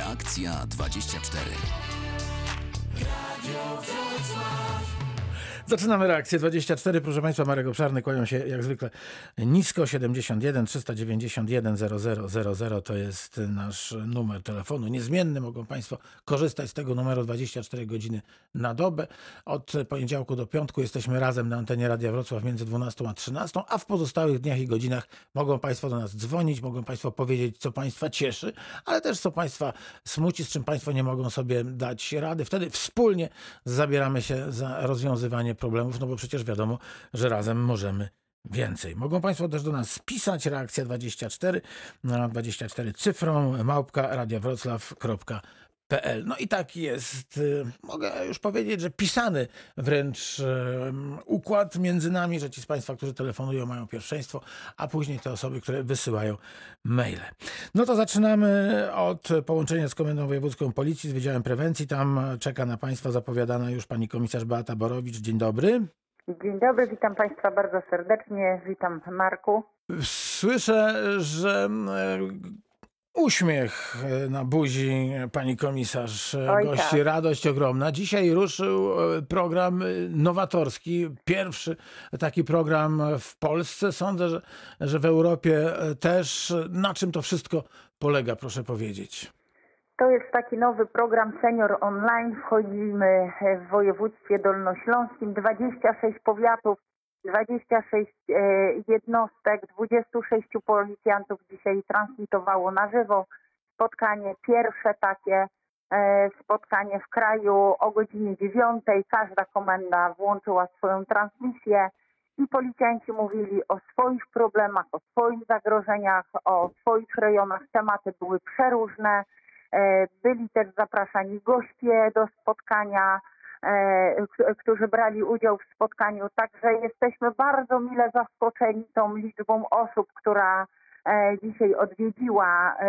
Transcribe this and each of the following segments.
Reakcja 24. Zaczynamy reakcję 24. Proszę Państwa, Marek Obszarny, kłaniam się jak zwykle nisko. 71 391 0000 to jest nasz numer telefonu. Niezmienny mogą Państwo korzystać z tego numeru 24 godziny na dobę. Od poniedziałku do piątku jesteśmy razem na antenie Radia Wrocław między 12 a 13, a w pozostałych dniach i godzinach mogą Państwo do nas dzwonić, mogą Państwo powiedzieć, co Państwa cieszy, ale też co Państwa smuci, z czym Państwo nie mogą sobie dać rady. Wtedy wspólnie zabieramy się za rozwiązywanie problemów, no bo przecież wiadomo, że razem możemy więcej. Mogą Państwo też do nas pisać, reakcja 24 na 24 cyfrą, małpka radiowroclaw.pl. No i tak jest, y, mogę już powiedzieć, że pisany wręcz y, układ między nami, że ci z Państwa, którzy telefonują mają pierwszeństwo, a później te osoby, które wysyłają maile. No to zaczynamy od połączenia z Komendą Wojewódzką Policji, z Wydziałem Prewencji. Tam czeka na Państwa zapowiadana już pani komisarz Beata Borowicz. Dzień dobry. Dzień dobry, witam Państwa bardzo serdecznie. Witam Marku. Słyszę, że uśmiech e, na buzi pani komisarz e, Oj, gości, tak. radość ogromna. Dzisiaj ruszył e, program e, nowatorski, pierwszy taki program w Polsce. Sądzę, że, że w Europie e, też. Na czym to wszystko polega, proszę powiedzieć? To jest taki nowy program Senior Online. Wchodzimy w województwie dolnośląskim. 26 powiatów, 26 e, jednostek, 26 policjantów dzisiaj transmitowało na żywo spotkanie, pierwsze takie e, spotkanie w kraju o godzinie 9. Każda komenda włączyła swoją transmisję i policjanci mówili o swoich problemach, o swoich zagrożeniach, o swoich rejonach. Tematy były przeróżne. E, Byli też zapraszani goście do spotkania, którzy brali udział w spotkaniu. Także jesteśmy bardzo mile zaskoczeni tą liczbą osób, która e, dzisiaj odwiedziła e,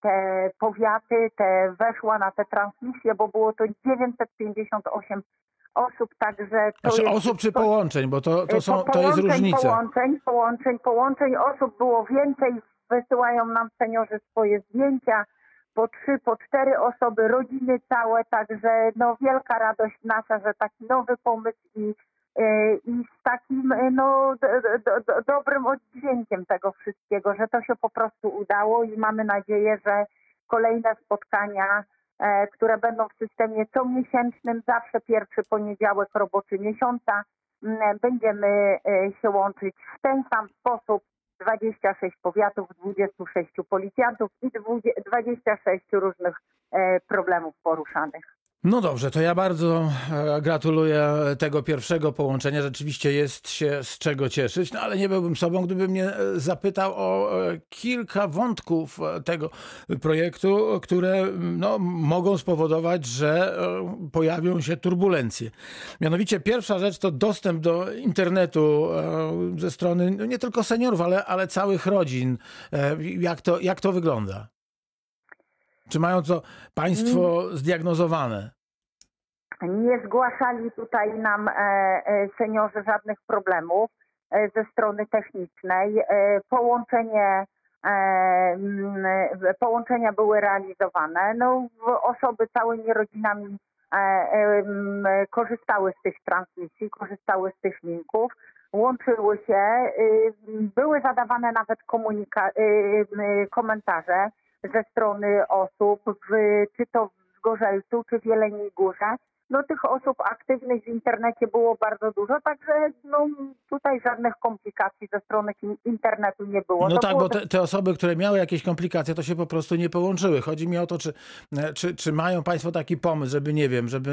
te powiaty, te weszła na te transmisje, bo było to 958 osób, także to Znaczy jest osób czy to- połączeń, bo to, to, są, to jest różnica. Połączeń, połączeń, połączeń. Osób było więcej. Wysyłają nam seniorzy swoje zdjęcia. Po trzy, po cztery osoby, rodziny całe. Także no, wielka radość nasza, że taki nowy pomysł i, e, i z takim e, no, do, do, do, dobrym oddźwiękiem tego wszystkiego, że to się po prostu udało i mamy nadzieję, że kolejne spotkania e, które będą w systemie comiesięcznym, zawsze pierwszy poniedziałek roboczy miesiąca. Będziemy się łączyć w ten sam sposób. 26 powiatów, 26 policjantów i 20 26 różnych e, problemów poruszanych. No dobrze, to ja bardzo e, gratuluję tego pierwszego połączenia. Rzeczywiście jest się z czego cieszyć, no ale nie byłbym sobą, gdybym mnie e, zapytał o e, kilka wątków tego projektu, które m, no, mogą spowodować, że pojawią się turbulencje. Mianowicie pierwsza rzecz to dostęp do internetu ze strony no, nie tylko seniorów, ale, ale całych rodzin. Jak to, jak to wygląda? Czy mają to państwo zdiagnozowane? Nie zgłaszali tutaj nam e, e, seniorzy żadnych problemów e, ze strony technicznej. Połączenie, mm, połączenia były realizowane. No, osoby całymi rodzinami korzystały z tych transmisji, korzystały z tych linków, łączyły się. y, Były zadawane nawet y, komentarze ze strony osób, w, czy to w Zgorzelcu, czy w Jeleniej Górze. No tych osób aktywnych w internecie było bardzo dużo, także no, tutaj żadnych komplikacji ze strony internetu nie było. No To tak, było bo te, te osoby, które miały jakieś komplikacje, to się po prostu nie połączyły. Chodzi mi o to, czy, e, czy, czy mają Państwo taki pomysł, żeby, nie wiem, żeby,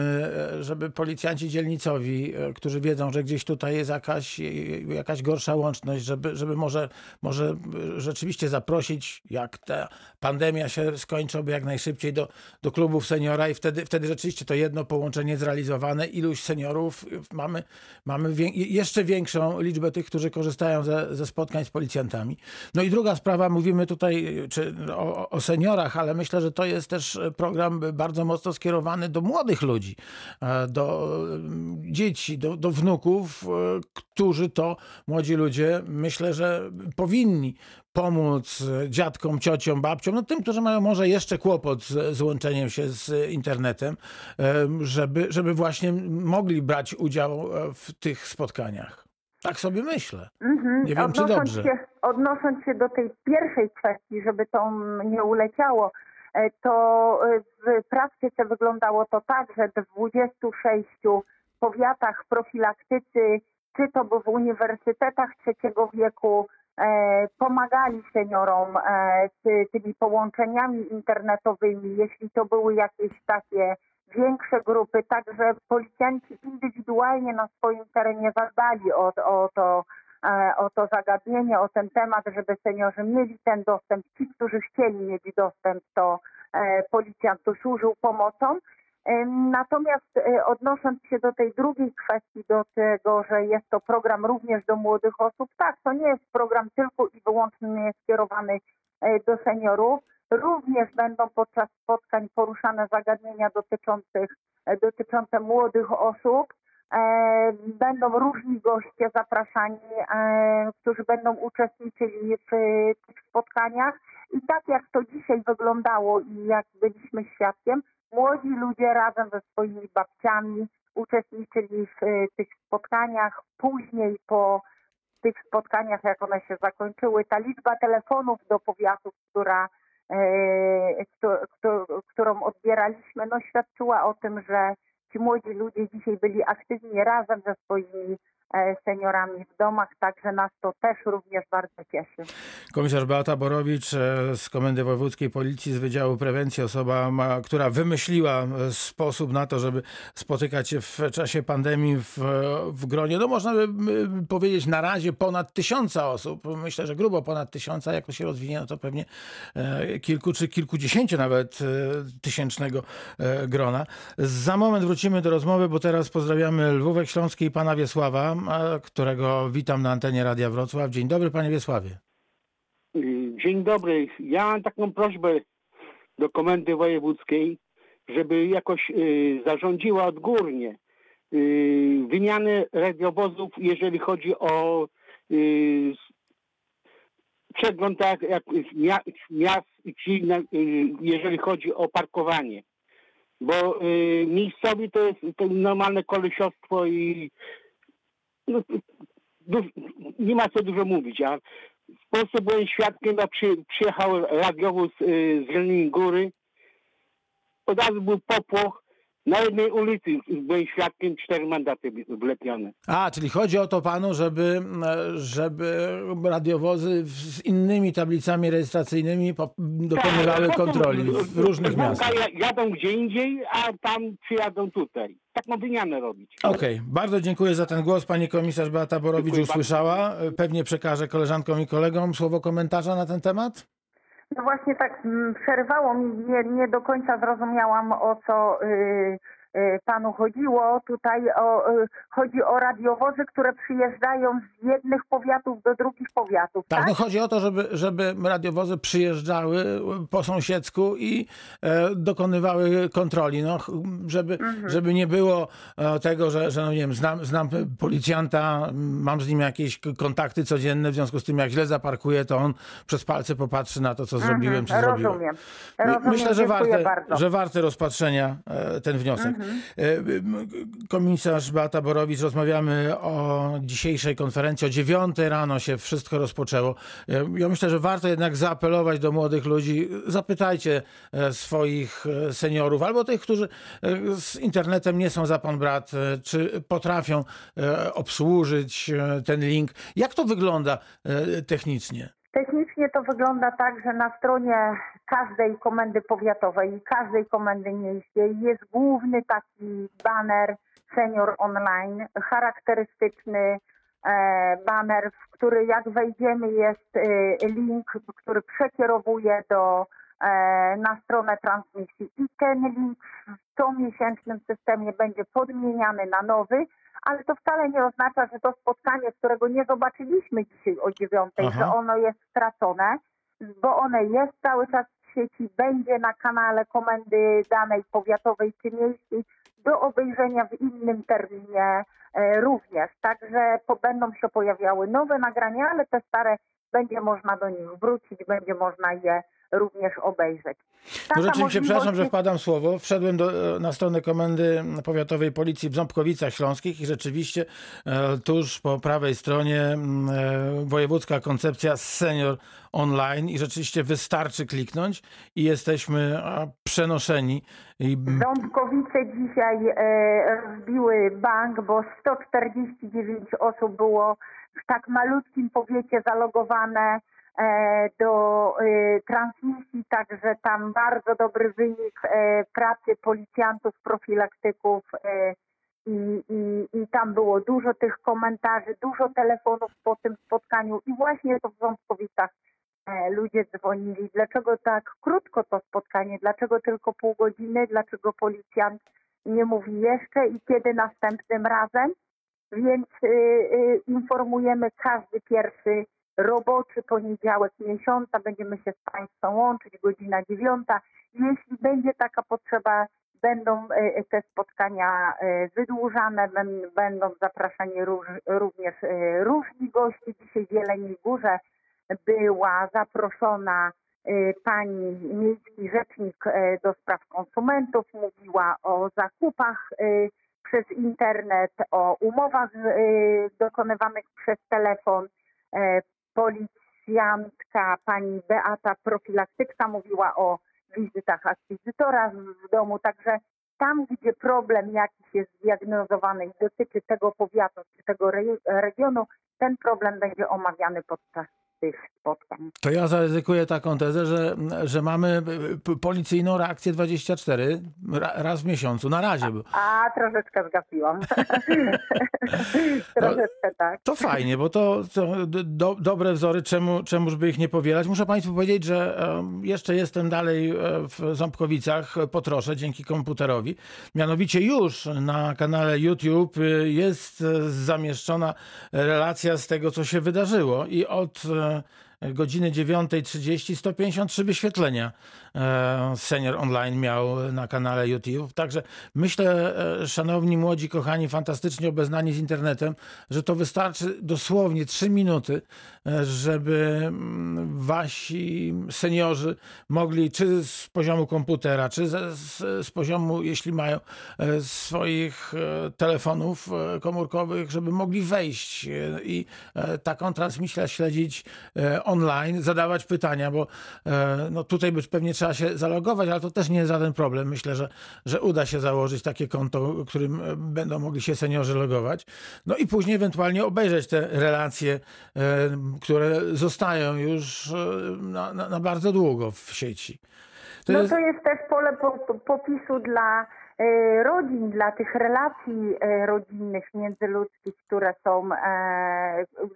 e, żeby policjanci dzielnicowi, e, którzy wiedzą, że gdzieś tutaj jest jakaś, jakaś gorsza łączność, żeby, żeby może, może rzeczywiście zaprosić, jak ta pandemia się skończy, jak najszybciej do, do klubów seniora i wtedy, wtedy rzeczywiście to jedno połączenie zrealizowane. Iluś seniorów mamy, mamy wię- jeszcze większą liczbę tych, którzy korzystają ze, ze spotkań z policjantami. No i druga sprawa, mówimy tutaj czy o, o seniorach, ale myślę, że to jest też program bardzo mocno skierowany do młodych ludzi, e, do mm, dzieci, do, do wnuków, e, którzy to młodzi ludzie myślę, że powinni pomóc dziadkom, ciociom, babciom, no tym, którzy mają może jeszcze kłopot z, z łączeniem się z internetem, żeby, żeby właśnie mogli brać udział e, w tych spotkaniach. Tak sobie myślę. Mhm. Nie wiem, czy odnosząc dobrze. Się, odnosząc się do tej pierwszej kwestii, żeby to nie uleciało, e, to e, w praktyce wyglądało to tak, że w 26 powiatach profilaktycy, czy to by w uniwersytetach trzeciego wieku, pomagali seniorom e, ty, tymi połączeniami internetowymi, jeśli to były jakieś takie większe grupy, także policjanci indywidualnie na swoim terenie zadbali o, o, to, e, o to zagadnienie, o ten temat, żeby seniorzy mieli ten dostęp. Ci, którzy chcieli mieć dostęp, to e, policjant tu służył pomocą. Em, Natomiast e, odnosząc się do tej drugiej kwestii, do tego, że jest to program również do młodych osób, tak, to nie jest program tylko i wyłącznie skierowany e, do seniorów. Również będą podczas spotkań poruszane zagadnienia dotyczących, e, dotyczące młodych osób. E, Będą różni goście zapraszani, e, którzy będą uczestniczyli w e, tych spotkaniach. I tak jak to dzisiaj wyglądało i jak byliśmy świadkiem, młodzi ludzie razem ze swoimi babciami uczestniczyli w e, tych spotkaniach. Później po tych spotkaniach, jak one się zakończyły, ta liczba telefonów do powiatów, która, e, którą odbieraliśmy, no świadczyła o tym, że ci młodzi ludzie dzisiaj byli aktywni razem ze swoimi seniorami w domach, także nas to też również bardzo cieszy. Komisarz Beata Borowicz e, z Komendy Wojewódzkiej Policji z Wydziału Prewencji, osoba, która wymyśliła e, sposób na to, żeby spotykać się w czasie pandemii w, w gronie, no można by powiedzieć na razie ponad tysiąca osób. Myślę, że grubo ponad tysiąca, jak to się rozwinie, no to pewnie e, kilku czy kilkudziesięciu nawet e, tysięcznego e, grona. Za moment wrócimy do rozmowy, bo teraz pozdrawiamy Lwówek Śląski i pana Wiesława, e, którego witam na antenie Radia Wrocław. Dzień dobry, panie Wiesławie. Dzień dobry. Ja mam taką prośbę do Komendy Wojewódzkiej, żeby jakoś y, zarządziła odgórnie y, wymianę radiowozów, jeżeli chodzi o y, przegląd tak, jak mia- miast, jeżeli chodzi o parkowanie. Bo y, miejscowi to jest to normalne kolesiostwo i no, nie ma co dużo mówić, a w Polsce byłem świadkiem, jak przy, przyjechał radiowóz y, z Jeleni Góry. Od razu był popłoch. Na jednej ulicy byłem świadkiem, cztery mandaty wlepione. A, czyli chodzi o to panu, żeby, e, żeby radiowozy z innymi tablicami rejestracyjnymi dokonywały Tak, kontroli w różnych miastach. ja- Jadą gdzie indziej, a tam przyjadą tutaj. Taką wymianę robić. Okej, bardzo dziękuję za ten głos. Pani komisarz Beata Borowicz Dziękuję bardzo. usłyszała. Pewnie przekaże koleżankom i kolegom słowo komentarza na ten temat. No właśnie tak mm, przerwało mi, nie, nie do końca zrozumiałam o co y, y, panu chodziło. Tutaj o, y, chodzi o radiowozy, które przyjeżdżają z jednych powiatów do drugich powiatów, Tak, tak? no chodzi o to, żeby, żeby radiowozy przyjeżdżały po sąsiedzku i e, dokonywały kontroli, no, żeby, żeby nie było e, tego, że, że no nie wiem, znam, znam policjanta, mam z nim jakieś kontakty codzienne, w związku z tym jak źle zaparkuję, to on przez palce popatrzy na to, co zrobiłem, czy zrobiłem. Mhm, Rozumiem. My- Rozumiem, Myślę, że warte, bardzo. Mhm. że warte rozpatrzenia e, ten wniosek. E, m, Komisarz Beata Borowicz, rozmawiamy o dzisiejszej konferencji. O dziewiątej rano się wszystko rozpoczęło. E, Ja myślę, że warto jednak zaapelować do młodych ludzi. Zapytajcie e, swoich seniorów albo tych, którzy z internetem nie są za pan brat, czy potrafią obsłużyć ten link. Jak to wygląda technicznie? Technicznie to wygląda tak, że na stronie każdej komendy powiatowej i każdej komendy miejskiej jest główny taki baner Senior Online, charakterystyczny e, baner, w który jak wejdziemy jest e, link, który przekierowuje do e, na stronę transmisji. I ten link comiesięcznym systemie będzie podmieniany na nowy, ale to wcale nie oznacza, że to spotkanie, którego nie zobaczyliśmy dzisiaj o dziewiątej, Aha. że ono jest stracone, bo one jest cały czas w sieci, będzie na kanale komendy danej powiatowej czy miejskiej do obejrzenia w innym terminie e, również. Także po, będą się pojawiały nowe nagrania, ale te stare będzie można do nich wrócić, będzie można je również obejrzeć. Taka No rzeczywiście, przepraszam, że wpadam słowo. Wszedłem do, na stronę Komendy Powiatowej Policji w Ząbkowicach Śląskich i rzeczywiście e, tuż po prawej stronie mm, e, wojewódzka koncepcja senior online i rzeczywiście wystarczy kliknąć i jesteśmy a, przenoszeni. I, Ząbkowice dzisiaj e, rozbiły bank, bo 149 osób było w tak malutkim powiecie zalogowane do e, transmisji, także tam bardzo dobry wynik e, pracy policjantów, profilaktyków e, i, i, i tam było dużo tych komentarzy, dużo telefonów po tym spotkaniu i właśnie to w Ząbkowicach e, ludzie dzwonili, dlaczego tak krótko to spotkanie, dlaczego tylko pół godziny, dlaczego policjant nie mówi jeszcze i kiedy następnym razem. Więc y, y, informujemy każdy pierwszy roboczy poniedziałek miesiąca. Będziemy się z Państwem łączyć, godzina dziewiąta. Jeśli będzie taka potrzeba, będą y, te spotkania y, wydłużane, bę- będą zapraszani również różni goście. Dzisiaj w Jeleniej Górze była zaproszona pani miejski rzecznik do spraw konsumentów, mówiła o zakupach przez internet, o umowach dokonywanych przez telefon. Policjantka pani Beata Profilaktyczka mówiła o wizytach akwizytora w domu, także tam, gdzie problem jakiś jest zdiagnozowany i dotyczy tego powiatu czy tego re- regionu, ten problem będzie omawiany podczas tych spotkań. to ja zaryzykuję taką tezę, że, że mamy policyjną reakcję 24 ra, raz w miesiącu. Na razie. Bo A troszeczkę zgapiłam. troszeczkę tak. To fajnie, bo to, to do, dobre wzory, czemu, czemuż by ich nie powielać. Muszę Państwu powiedzieć, że em, jeszcze jestem dalej e, w Ząbkowicach e, po trosze dzięki komputerowi. Mianowicie już na kanale YouTube e, jest e, zamieszczona relacja z tego, co się wydarzyło i od e, godziny 9.30 153 wyświetlenia Senior Online miał na kanale YouTube. Także myślę, e, szanowni, młodzi, kochani, fantastycznie obeznani z internetem, że to wystarczy dosłownie 3 minuty, e, żeby mm, wasi seniorzy mogli, czy z poziomu komputera, czy z, z, poziomu, jeśli mają e, swoich e, telefonów e, komórkowych, żeby mogli wejść e, i e, taką transmisję śledzić e, online, zadawać pytania, bo e, no tutaj być pewnie trzeba się zalogować, ale to też nie jest żaden problem. Myślę, że, że uda się założyć takie konto, którym e, będą mogli się seniorzy logować. No i później ewentualnie obejrzeć te relacje, e, które zostają już e, na, na, na bardzo długo w sieci. To No jest- to jest też pole po, po- popisu dla rodzin, dla tych relacji rodzinnych, międzyludzkich, które są.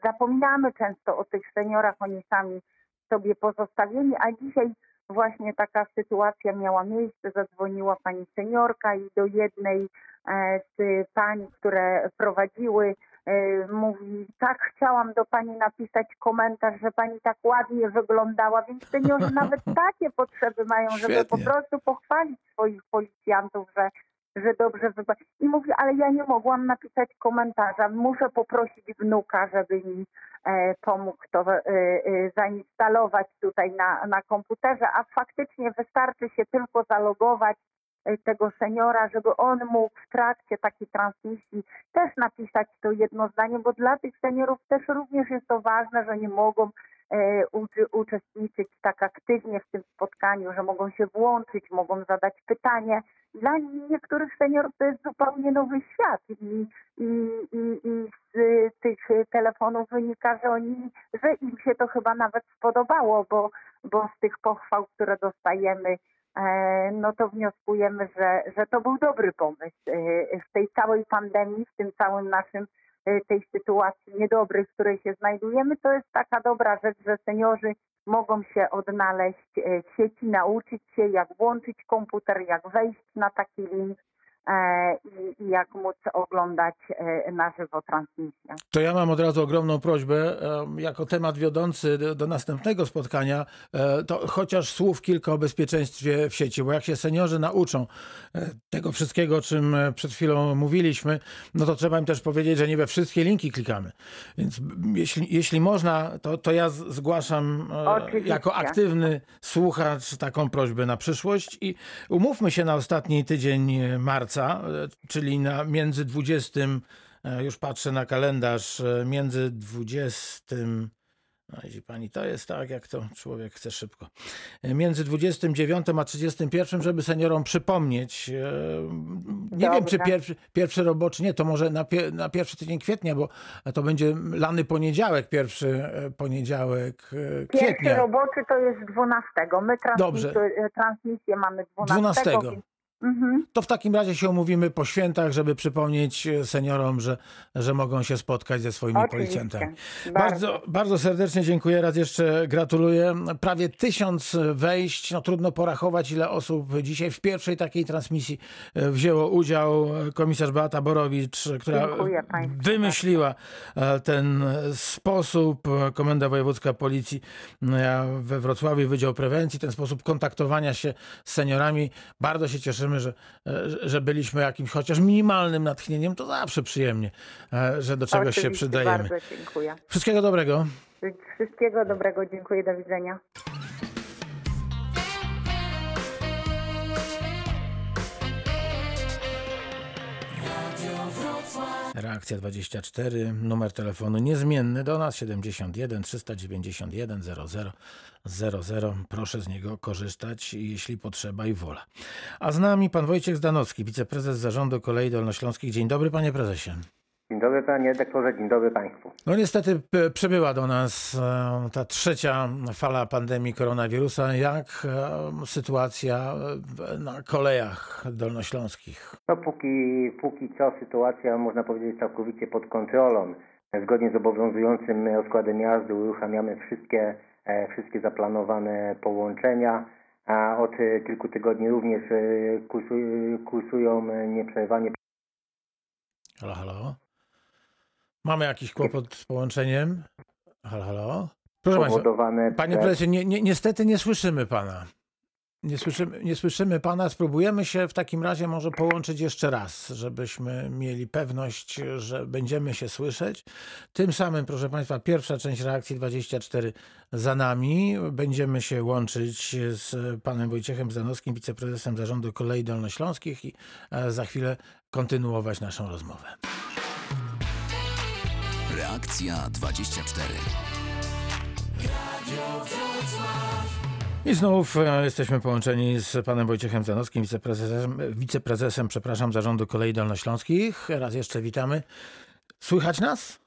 Zapominamy często o tych seniorach, oni sami sobie pozostawieni, a dzisiaj właśnie taka sytuacja miała miejsce. Zadzwoniła pani seniorka i do jednej e, z pań, które prowadziły, e, mówi, tak chciałam do pani napisać komentarz, że pani tak ładnie wyglądała, więc seniorzy nawet takie potrzeby mają, żeby po prostu pochwalić swoich policjantów, że, że dobrze wygląda. I mówi, ale ja nie mogłam napisać komentarza, muszę poprosić wnuka, żeby mi e, pomógł to e, e, zainstalować tutaj na, na komputerze, a faktycznie wystarczy się tylko zalogować e, tego seniora, żeby on mógł w trakcie takiej transmisji też napisać to jedno zdanie, bo dla tych seniorów też również jest to ważne, że nie mogą uczestniczyć tak aktywnie w tym spotkaniu, że mogą się włączyć, mogą zadać pytanie. Dla niektórych seniorów to jest zupełnie nowy świat i, i, i, i z tych telefonów wynika, że oni, że im się to chyba nawet spodobało, bo, bo z tych pochwał, które dostajemy, e, no to wnioskujemy, że, że to był dobry pomysł e, w tej całej pandemii, w tym całym naszym e, tej sytuacji niedobrej, w której się znajdujemy, to jest taka dobra rzecz, że seniorzy mogą się odnaleźć e, w sieci, nauczyć się, jak włączyć komputer, jak wejść na taki link, e, i, i jak móc oglądać e, na żywo transmisję. To ja mam od razu ogromną prośbę, jako temat wiodący do, następnego spotkania, e, to chociaż słów kilka o bezpieczeństwie w sieci, bo jak się seniorzy nauczą e, tego wszystkiego, o czym e, przed chwilą mówiliśmy, no to trzeba im też powiedzieć, że nie we wszystkie linki klikamy. Więc jeśli, jeśli można, to, to ja zgłaszam e, Oczywiście. jako aktywny słuchacz taką prośbę na przyszłość i umówmy się na ostatni tydzień e, marca, e, czyli na między 20, e, już patrzę na kalendarz, e, między 20, no pani, to jest tak, jak to człowiek chce szybko. Między 29 a 31, żeby seniorom przypomnieć, nie wiem czy Dobrze. pierwszy, pierwszy roboczy, nie, to może na, pie, na pierwszy tydzień kwietnia, bo to będzie lany poniedziałek, pierwszy poniedziałek e, Pierwszy kwietnia. roboczy to jest 12. My Dobrze. transmisję, transmisję mamy 12. 12. więc- Mhm. To w takim razie się umówimy po świętach, żeby przypomnieć e, seniorom, że, że mogą się spotkać ze swoimi Oczywiście. policjantami. Bardzo. Bardzo, bardzo serdecznie dziękuję. Raz jeszcze gratuluję. Prawie tysiąc wejść. No, trudno porachować, ile osób dzisiaj w pierwszej takiej transmisji e, wzięło udział. Komisarz Beata Borowicz, która wymyśliła e, ten sposób. Komenda Wojewódzka Policji we Wrocławiu, Wydział Prewencji, ten sposób kontaktowania się z seniorami. Bardzo się cieszymy, że, e, że byliśmy jakimś chociaż minimalnym natchnieniem. To zawsze przyjemnie, e, że do czegoś się Oczywiście, przydajemy. Bardzo dziękuję. Wszystkiego dobrego. Wszystkiego dobrego, dziękuję, do widzenia. Reakcja 24, numer telefonu niezmienny do nas 71 391 00 00. Proszę z niego korzystać, jeśli potrzeba i wola. A z nami pan Wojciech Zdanowski, wiceprezes Zarządu Kolei Dolnośląskich. Dzień dobry panie prezesie. Dzień dobry panie redaktorze, dzień dobry państwu. No niestety p- przybyła do nas e, ta trzecia fala pandemii koronawirusa. Jak e, sytuacja w- na kolejach dolnośląskich? No póki, póki co sytuacja można powiedzieć całkowicie pod kontrolą. Zgodnie z obowiązującym rozkładem jazdy uruchamiamy wszystkie, e, wszystkie zaplanowane połączenia, a od e, kilku tygodni również e, kursuj, kursują e, nieprzerwanie Halo, halo? Mamy jakiś kłopot z połączeniem? Halo, halo? Proszę Państwa, panie prezesie, nie, nie, niestety nie słyszymy Pana. Nie słyszymy, nie słyszymy Pana. Spróbujemy się w takim razie może połączyć jeszcze raz, żebyśmy mieli pewność, że będziemy się słyszeć. Tym samym, proszę Państwa, pierwsza część reakcji 24 za nami. Będziemy się łączyć z Panem Wojciechem Zanowskim, wiceprezesem Zarządu Kolei Dolnośląskich i e, za chwilę kontynuować naszą rozmowę. Reakcja 24. I znów e, jesteśmy połączeni z panem Wojciechem Zanowskim, wiceprezesem, wiceprezesem przepraszam, Zarządu Kolei Dolnośląskich. Raz jeszcze witamy. Słychać nas?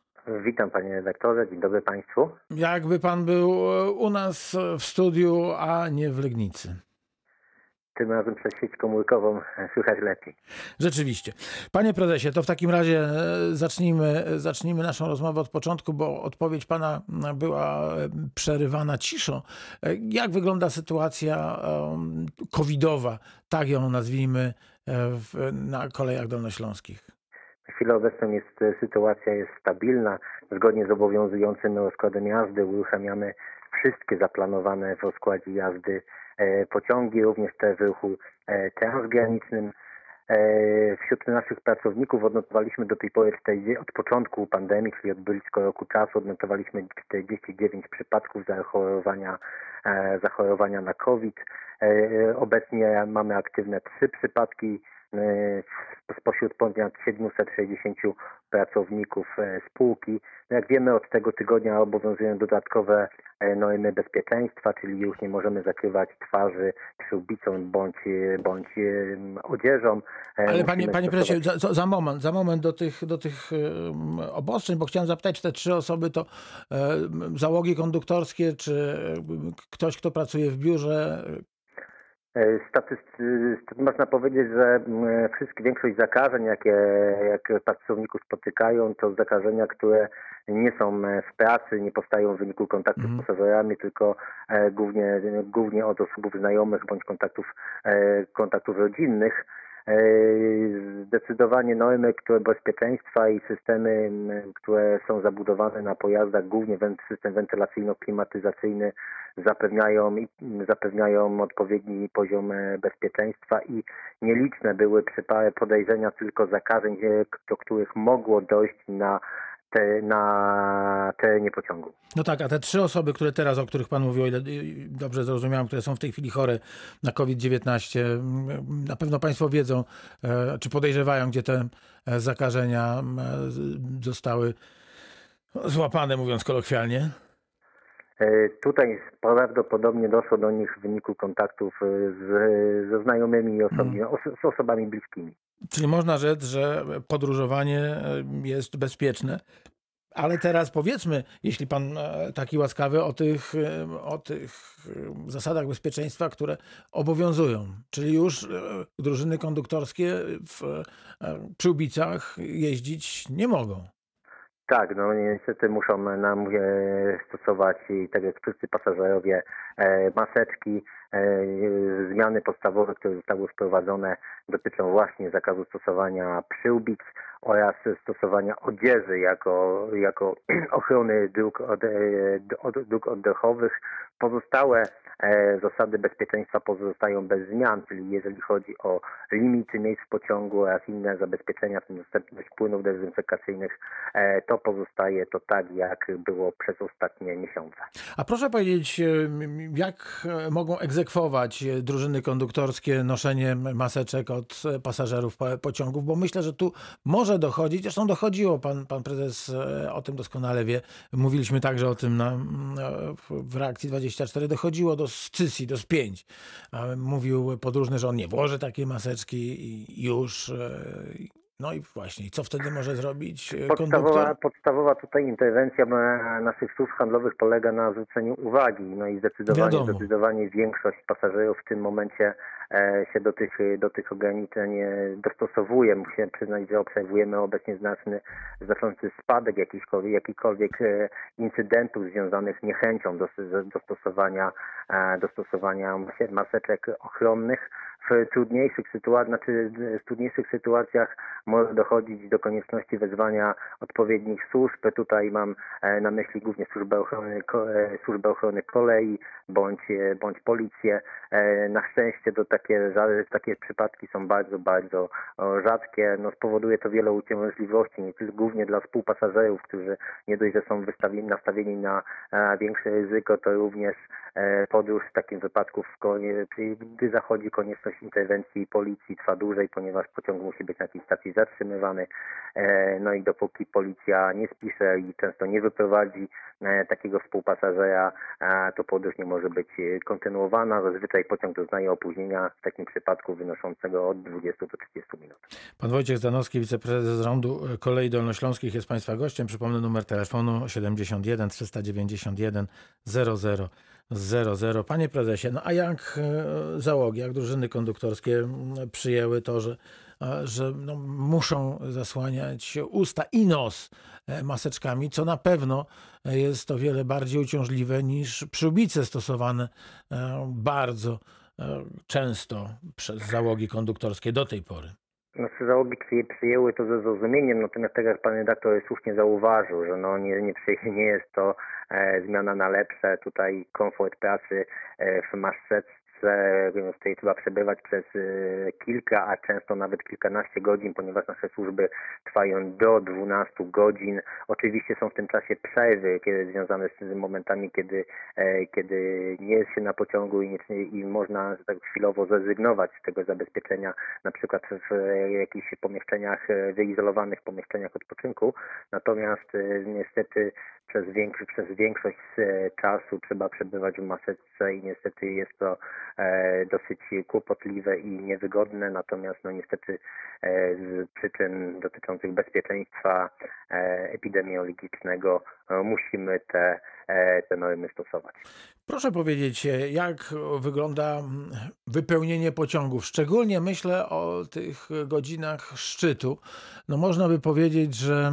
Witam panie redaktorze, dzień dobry państwu. Jakby pan był e, u nas w studiu, a nie w Legnicy. Tym razem przez sieć komórkową słychać lepiej. Rzeczywiście. Panie prezesie, to w takim razie e, zacznijmy, zacznijmy naszą rozmowę od początku, bo odpowiedź pana była e, przerywana ciszą. E, Jak wygląda sytuacja covidowa, tak ją nazwijmy, na kolejach dolnośląskich? W chwilę obecną jest, sytuacja jest stabilna. Zgodnie z obowiązującym rozkładem jazdy uruchamiamy wszystkie zaplanowane w rozkładzie jazdy e, pociągi, również te w ruchu e, transgranicznym. E, Wśród naszych pracowników odnotowaliśmy do tej pory 40, od początku pandemii, czyli od blisko roku czasu, odnotowaliśmy 49 przypadków zachorowania, zachorowania na COVID. Obecnie mamy aktywne trzy przypadki spośród ponad 760 pracowników e, spółki. No Jak wiemy, od tego tygodnia obowiązują dodatkowe e, normy bezpieczeństwa, czyli już nie możemy zakrywać twarzy przyłbicą bądź, e, bądź e, odzieżą. E, Ale musimy panie, panie prezesie, za, za- moment, za moment do tych, do tych obostrzeń, bo chciałem zapytać, czy te trzy osoby to załogi konduktorskie, czy ktoś, kto pracuje w biurze, E, Statysty- st- można powiedzieć, że mm, wszystkie, większość zakażeń, jakie jak pracowników spotykają, to zakażenia, które nie są e, w pracy, nie powstają w wyniku kontaktu Mhm. z pasażerami, tylko e, głównie, głównie od osób znajomych bądź kontaktów, kontaktów rodzinnych. Zdecydowanie normy, które bezpieczeństwa i systemy, które są zabudowane na pojazdach, głównie system wentylacyjno-klimatyzacyjny zapewniają, zapewniają odpowiedni poziom e, bezpieczeństwa i nieliczne były przypadki podejrzenia tylko zakażeń, e, do których mogło dojść na, te, na terenie pociągu. No tak, a te trzy osoby, które teraz, o których pan mówił, o ile y, dobrze zrozumiałem, które są w tej chwili chore na COVID-19, mm, na pewno państwo wiedzą, e, czy podejrzewają, gdzie te e, zakażenia e, zostały złapane, mówiąc kolokwialnie. Tutaj prawdopodobnie doszło do nich w wyniku kontaktów z, ze znajomymi i osobi, os, z osobami bliskimi. Czyli można rzec, że podróżowanie e, jest bezpieczne. Ale teraz powiedzmy, jeśli pan e, taki łaskawy, o tych, e, o tych zasadach bezpieczeństwa, które obowiązują. Czyli już drużyny konduktorskie w przyłbicach jeździć nie mogą. Tak, no niestety muszą nam e, stosować, tak jak wszyscy pasażerowie, e, maseczki. E, zmiany podstawowe, które zostały wprowadzone dotyczą właśnie zakazu stosowania przyłbic oraz stosowania odzieży jako, jako ochrony dróg, od, od, dróg oddechowych. Pozostałe e, zasady bezpieczeństwa pozostają bez zmian, czyli jeżeli chodzi o limity miejsc w pociągu oraz inne zabezpieczenia, w tym dostępność płynów dezynfekacyjnych, e, to pozostaje to tak, jak było przez ostatnie miesiące. A proszę powiedzieć, e, jak mogą egzekwować drużyny konduktorskie noszenie maseczek od pasażerów po- pociągów? Bo myślę, że tu może dochodzić, zresztą dochodziło, pan, pan prezes o tym doskonale wie. Mówiliśmy także o tym na, w- reakcji 24, dochodziło do scysji, do spięć. Mówił podróżny, że on nie włoży takiej maseczki i już. No i właśnie, co wtedy może zrobić e, Podstawowa, konduktor? podstawowa tutaj interwencja naszych służb handlowych polega na zwróceniu uwagi. No i zdecydowanie, Wiadomo. zdecydowanie większość pasażerów w tym momencie e, się do tych, do tych ograniczeń e, dostosowuje. Muszę przyznać, że obserwujemy obecnie znaczny, znaczący spadek jakichkolwiek, jakichkolwiek incydentów związanych z niechęcią do, do stosowania, do stosowania mase- maseczek ochronnych. W trudniejszych sytuacjach, znaczy w trudniejszych sytuacjach może dochodzić do konieczności wezwania odpowiednich służb. Tutaj mam e, na myśli głównie służbę ochrony, e, służbę ochrony kolei bądź, e, bądź policję. Na szczęście to takie, takie przypadki są bardzo, bardzo rzadkie. No, spowoduje to wiele uciążliwości, głównie dla współpasażerów, którzy nie dość, że są wystawieni, nastawieni na większe ryzyko, to również podróż w takim wypadku, gdy zachodzi konieczność interwencji policji, trwa dłużej, ponieważ pociąg musi być na jakiejś stacji zatrzymywany. E, No i dopóki policja nie spisze i często nie wyprowadzi e, takiego współpasażera, e, to podróż nie może być kontynuowana. Zazwyczaj pociąg doznaje opóźnienia w takim przypadku wynoszącego od 20 do 30 minut. Pan Wojciech Zdanowski, wiceprezes zarządu e, Kolei Dolnośląskich jest Państwa gościem. Przypomnę numer telefonu 71 391 00 00. Panie prezesie, no a jak e, załogi, jak drużyny konduktorskie przyjęły to, że, że no, muszą zasłaniać usta i nos e, maseczkami, co na pewno jest o wiele bardziej uciążliwe niż przyłbice stosowane e, bardzo często przez załogi konduktorskie do tej pory. Znaczy załogi przyję, przyjęły to ze zrozumieniem, natomiast tak jak pan redaktor słusznie zauważył, że no nie, nie, nie jest to zmiana na lepsze. Tutaj komfort pracy e, w maseczce, w której trzeba przebywać przez e, kilka, a często nawet kilkanaście godzin, ponieważ nasze służby trwają do 12 godzin. Oczywiście są w tym czasie przerwy, kiedy związane z momentami, kiedy, e, kiedy nie jest się na pociągu i, i można tak chwilowo zrezygnować z tego zabezpieczenia na przykład w e, jakichś pomieszczeniach, e, wyizolowanych pomieszczeniach odpoczynku. Natomiast e, niestety przez, przez większość e, czasu trzeba przebywać w maseczce i niestety jest to e, dosyć kłopotliwe i niewygodne. Natomiast no niestety e, z przyczyn dotyczących bezpieczeństwa e, epidemiologicznego e, musimy te, e, te normy stosować. Proszę powiedzieć, jak wygląda mm, wypełnienie pociągów? Szczególnie myślę o tych godzinach szczytu. No można by powiedzieć, że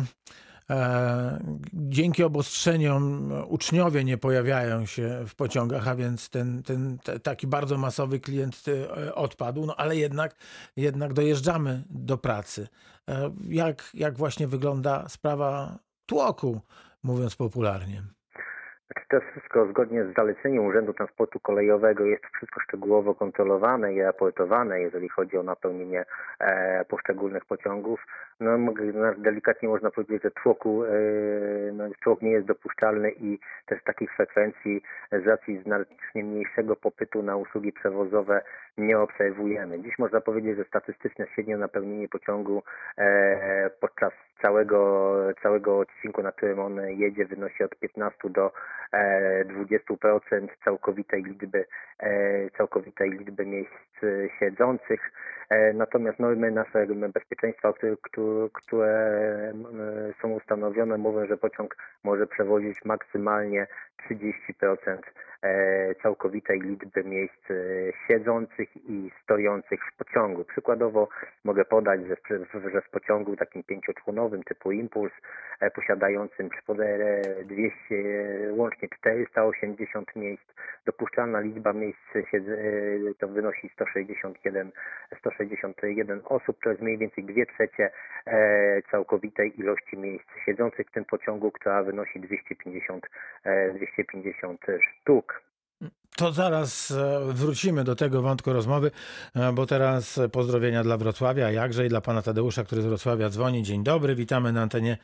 dzięki obostrzeniom uczniowie nie pojawiają się w pociągach, a więc ten, ten te, taki bardzo masowy klient e, odpadł, no ale jednak, jednak dojeżdżamy do pracy. E, jak, jak właśnie wygląda sprawa tłoku, mówiąc popularnie? To wszystko zgodnie z zaleceniem Urzędu Transportu Kolejowego, jest wszystko szczegółowo kontrolowane i raportowane, jeżeli chodzi o napełnienie e, poszczególnych pociągów. No, no, delikatnie można powiedzieć, że tłoku, e, no, tłok nie jest dopuszczalny i też takich frekwencji z racji znacznie mniejszego popytu na usługi przewozowe nie obserwujemy. Dziś można powiedzieć, że statystyczne średnie napełnienie pociągu e, podczas całego, całego odcinku, na którym on jedzie, wynosi od 15 do e, 20% całkowitej liczby, e, całkowitej liczby miejsc e, siedzących. E, Natomiast normy nasze bezpieczeństwa, które, które, są ustanowione, mówią, że pociąg może przewozić maksymalnie 30% e, całkowitej liczby miejsc e, siedzących i stojących w pociągu. Przykładowo mogę podać, że w, pociągu takim pięcioczłonowym typu Impuls, e, posiadającym przy poderze 200, e, łącznie 480 miejsc, dopuszczalna liczba miejsc to wynosi 161, 161 osób, to jest mniej więcej 2 trzecie całkowitej ilości miejsc siedzących w tym pociągu, która wynosi 250, e, 250 sztuk. To zaraz e, wrócimy do tego wątku rozmowy, e, bo teraz pozdrowienia dla Wrocławia, jakże i dla pana Tadeusza, który z Wrocławia dzwoni. Dzień dobry, witamy na antenie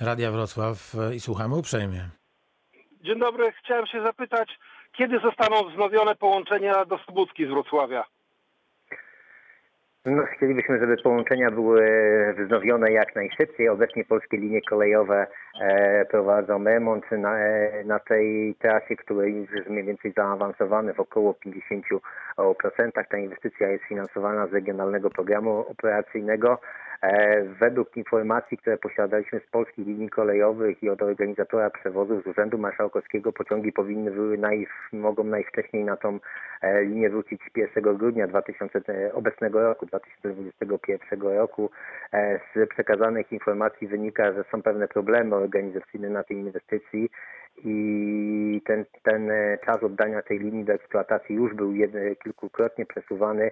Radia Wrocław e, i słuchamy uprzejmie. Dzień dobry, chciałem się zapytać, kiedy zostaną wznowione połączenia do Słubucki z Wrocławia? No, chcielibyśmy, żeby połączenia były wznowione jak najszybciej. Obecnie polskie linie kolejowe e, prowadzą remont na, e, na tej trasie, który już jest mniej więcej zaawansowany w około 50%. Ta inwestycja jest finansowana z Regionalnego Programu Operacyjnego. E, według informacji, które posiadaliśmy z polskich linii kolejowych i od organizatora przewozów z Urzędu Marszałkowskiego, pociągi powinny były mogą najwcześniej na tą e, linię wrócić 1 grudnia 2000, e, obecnego roku, 2021 roku. Z przekazanych informacji wynika, że są pewne problemy organizacyjne na tej inwestycji i ten, ten czas oddania tej linii do eksploatacji już był jedy, kilkukrotnie przesuwany.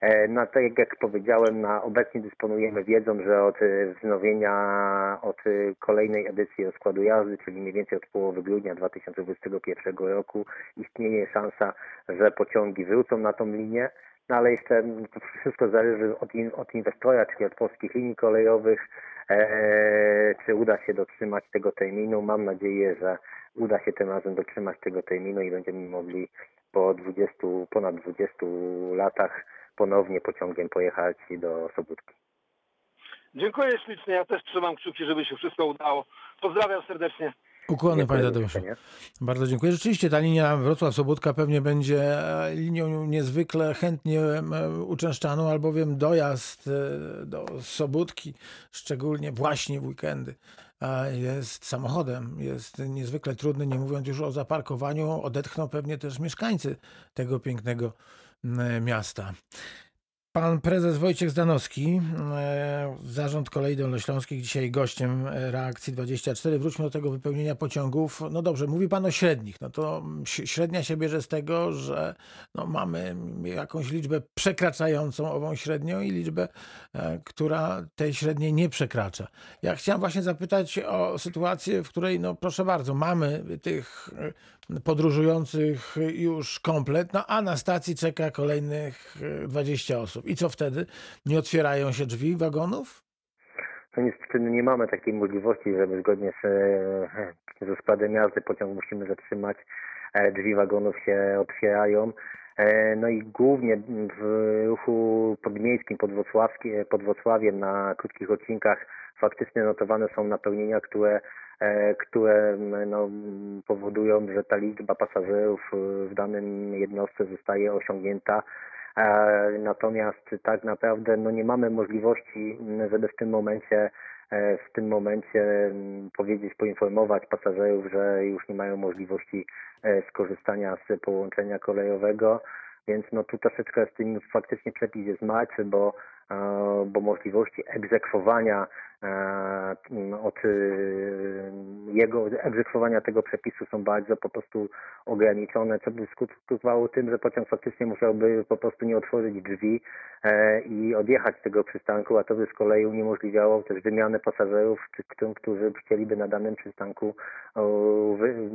E, No tak jak powiedziałem, na obecnie dysponujemy wiedzą, że od e, wznowienia, od e, kolejnej edycji rozkładu jazdy, czyli mniej więcej od połowy grudnia 2021 roku istnieje szansa, że pociągi wrócą na tą linię. No ale jeszcze mm, to wszystko zależy od, in, od inwestora, czyli od polskich linii kolejowych, czy uda się dotrzymać tego terminu. Mam nadzieję, że uda się tym razem dotrzymać tego terminu i będziemy mogli po 20, ponad 20 latach ponownie pociągiem pojechać do Sobótki. Dziękuję ślicznie, ja też trzymam kciuki, żeby się wszystko udało. Pozdrawiam serdecznie. Ukłony panie Tadeuszu. Bardzo dziękuję. Rzeczywiście ta linia Wrocław-Sobótka pewnie będzie e, linią niezwykle chętnie em, uczęszczaną, albowiem dojazd e, do Sobótki, szczególnie właśnie w weekendy, e, jest samochodem, jest niezwykle trudny, nie mówiąc już o zaparkowaniu. Odetchną pewnie też mieszkańcy tego pięknego miasta. Pan prezes Wojciech Zdanowski, e, Zarząd Kolei Dolnośląskich, dzisiaj gościem e, Reakcji 24. Wróćmy do tego wypełnienia pociągów. No dobrze, mówi Pan o średnich. No to średnia się bierze z tego, że no mamy jakąś liczbę przekraczającą ową średnią i liczbę, e, która tej średniej nie przekracza. Ja chciałem właśnie zapytać o sytuację, w której, no proszę bardzo, mamy tych podróżujących już komplet, no a na stacji czeka kolejnych e, 20 osób. I co wtedy? Nie otwierają się drzwi wagonów? No niestety nie mamy takiej możliwości, żeby zgodnie z, e, ze składem jazdy pociąg musimy zatrzymać. E, Drzwi wagonów się otwierają. E, No i głównie w ruchu podmiejskim pod, Wrocławiem na krótkich odcinkach faktycznie notowane są napełnienia, które, które no, powodują, że ta liczba pasażerów w danym jednostce zostaje osiągnięta. Natomiast tak naprawdę no nie mamy możliwości, żeby w tym momencie e, w tym momencie powiedzieć, poinformować pasażerów, że już nie mają możliwości e, skorzystania z połączenia kolejowego, więc no tu troszeczkę z tym faktycznie przepis jest martwy, bo bo możliwości egzekwowania e, od e, jego egzekwowania tego przepisu są bardzo po prostu ograniczone, co by skutkowało tym, że pociąg faktycznie musiałby po prostu nie otworzyć drzwi i odjechać z tego przystanku, a to by z kolei uniemożliwiało też wymianę pasażerów, którzy chcieliby na danym przystanku wy,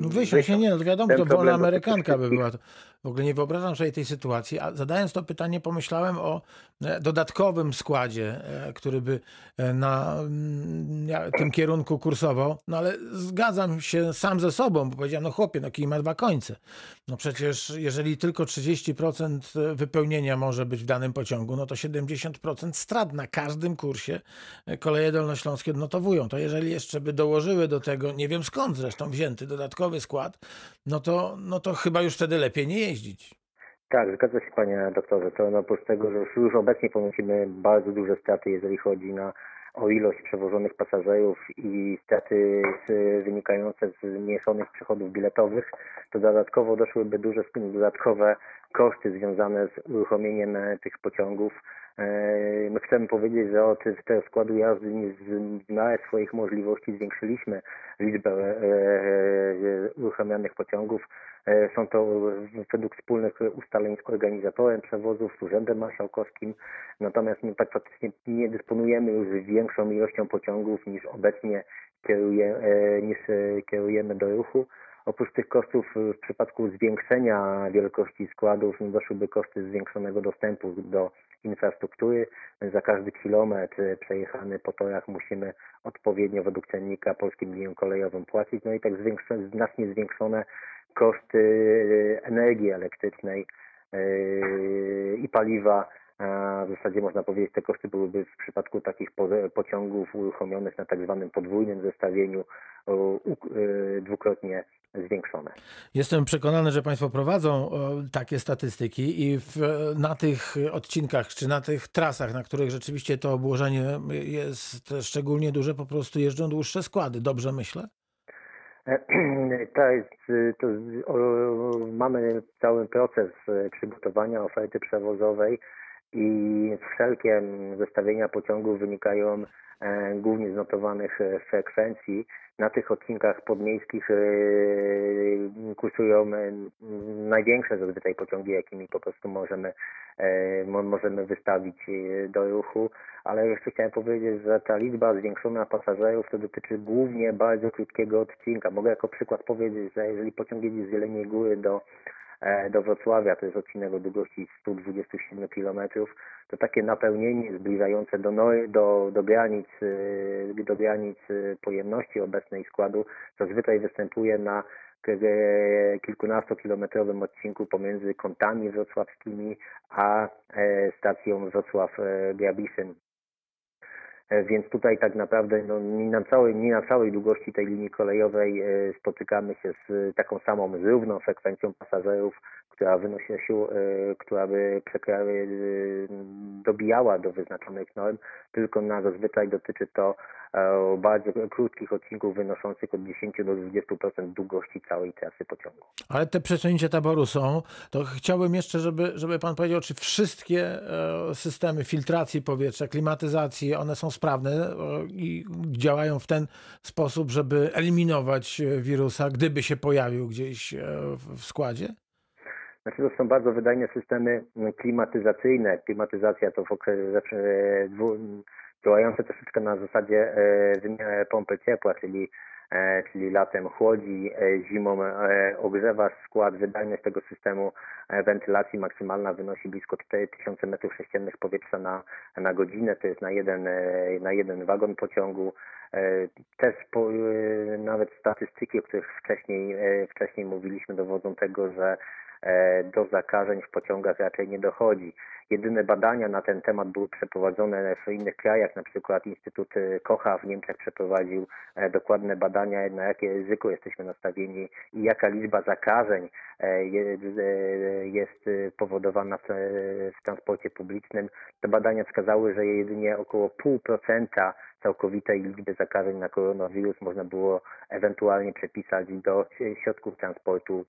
no wysiąść, nie, no to wiadomo, Ten to wolna amerykanka by była. W ogóle nie wyobrażam sobie tej sytuacji, a zadając to pytanie pomyślałem o e, dodatkowym składzie, e, który by e, na mm, tym kierunku kursował, no ale zgadzam się sam ze sobą, bo powiedziałem, no chłopie, no kij ma dwa końce. No przecież jeżeli tylko 30% wypełnienia może być w danym pociągu, no to 70% strat na każdym kursie e, koleje dolnośląskie odnotowują. To jeżeli jeszcze by dołożyły do tego, nie wiem skąd zresztą wzięty dodatkowy skład, no to, no to chyba już wtedy lepiej nie jeździć. Tak, zgadza się panie doktorze. To no, oprócz tego, że już, obecnie ponosimy bardzo duże straty, jeżeli chodzi na o ilość przewożonych pasażerów i straty wynikające z zmniejszonych przychodów biletowych, to dodatkowo doszłyby duże dodatkowe koszty związane z uruchomieniem e, tych pociągów. E, My chcemy powiedzieć, że od tego składu jazdy w miarę swoich możliwości zwiększyliśmy liczbę e, uruchamianych pociągów. E, Są to według wspólnych ustaleń z organizatorem przewozów, z Urzędem Marszałkowskim. Natomiast my tak faktycznie nie dysponujemy już większą ilością pociągów niż obecnie kieruje, e, niż e, kierujemy do ruchu. Oprócz tych kosztów e, w przypadku zwiększenia wielkości składów no, doszłyby koszty zwiększonego dostępu do infrastruktury. Za każdy kilometr e, przejechany po torach musimy odpowiednio według cennika polskim liniom kolejowym płacić. No i tak zwiększe- znacznie zwiększone koszty e, energii elektrycznej e, i paliwa. W zasadzie można powiedzieć, te koszty byłyby w przypadku takich po- pociągów uruchomionych na tak zwanym podwójnym zestawieniu e, dwukrotnie zwiększone. Jestem przekonany, że Państwo prowadzą e, takie statystyki i w, na tych odcinkach czy na tych trasach, na których rzeczywiście to obłożenie jest szczególnie duże, po prostu jeżdżą dłuższe składy. Dobrze myślę? To jest, to, o, mamy cały proces przygotowania oferty przewozowej i wszelkie zestawienia pociągów wynikają e, głównie z notowanych e, frekwencji. Na tych odcinkach podmiejskich e, kursują największe zazwyczaj pociągi, jakimi po prostu możemy, mo- możemy wystawić do ruchu ale jeszcze chciałem powiedzieć, że ta liczba zwiększona pasażerów to dotyczy głównie bardzo krótkiego odcinka. Mogę jako przykład powiedzieć, że jeżeli pociąg jedzie z Jeleniej Góry do, do Wrocławia, to jest odcinek o długości 127 km, to takie napełnienie zbliżające do, no- do, do granic, e, do granic e, pojemności obecnej składu zazwyczaj występuje na e, kilkunastokilometrowym odcinku pomiędzy kątami wrocławskimi a e, stacją Wrocław-Grabiszyn. E, Więc tutaj tak naprawdę no, nie, na całej, nie na całej długości tej linii kolejowej e, spotykamy się z taką samą zrówną frekwencją pasażerów, która wynosi e, która by e, dobijała do wyznaczonych norm, tylko na zazwyczaj dotyczy to e, bardzo krótkich odcinków wynoszących od 10 do 20% długości całej trasy pociągu. Ale te przesunięcia taboru są. To chciałbym jeszcze, żeby, żeby pan powiedział, czy wszystkie e, systemy filtracji powietrza, klimatyzacji, one są sprawne e, i działają w ten sposób, żeby eliminować e, wirusa, gdyby się pojawił gdzieś e, w składzie? Znaczy to są bardzo wydajne systemy klimatyzacyjne. Klimatyzacja to w okresie e, dwu, działające troszeczkę na zasadzie e, wymiany pompy ciepła, czyli, e, czyli latem chłodzi, e, zimą ogrzewa skład. Wydajność tego systemu wentylacji maksymalna wynosi blisko 4000 m3 powietrza na, na godzinę. To jest na jeden, na jeden wagon pociągu. Też po, nawet statystyki, o których wcześniej, wcześniej mówiliśmy, dowodzą tego, że do zakażeń w pociągach raczej nie dochodzi. Jedyne badania na ten temat były przeprowadzone w innych krajach, na przykład Instytut e, Kocha w Niemczech przeprowadził e, dokładne badania, na jakie ryzyko jesteśmy nastawieni i jaka liczba zakażeń e, je- e, jest e, powodowana e, w transporcie publicznym. Te badania wskazały, że jedynie około 0,5% całkowitej liczby zakażeń na koronawirus można było ewentualnie przepisać do środków transportu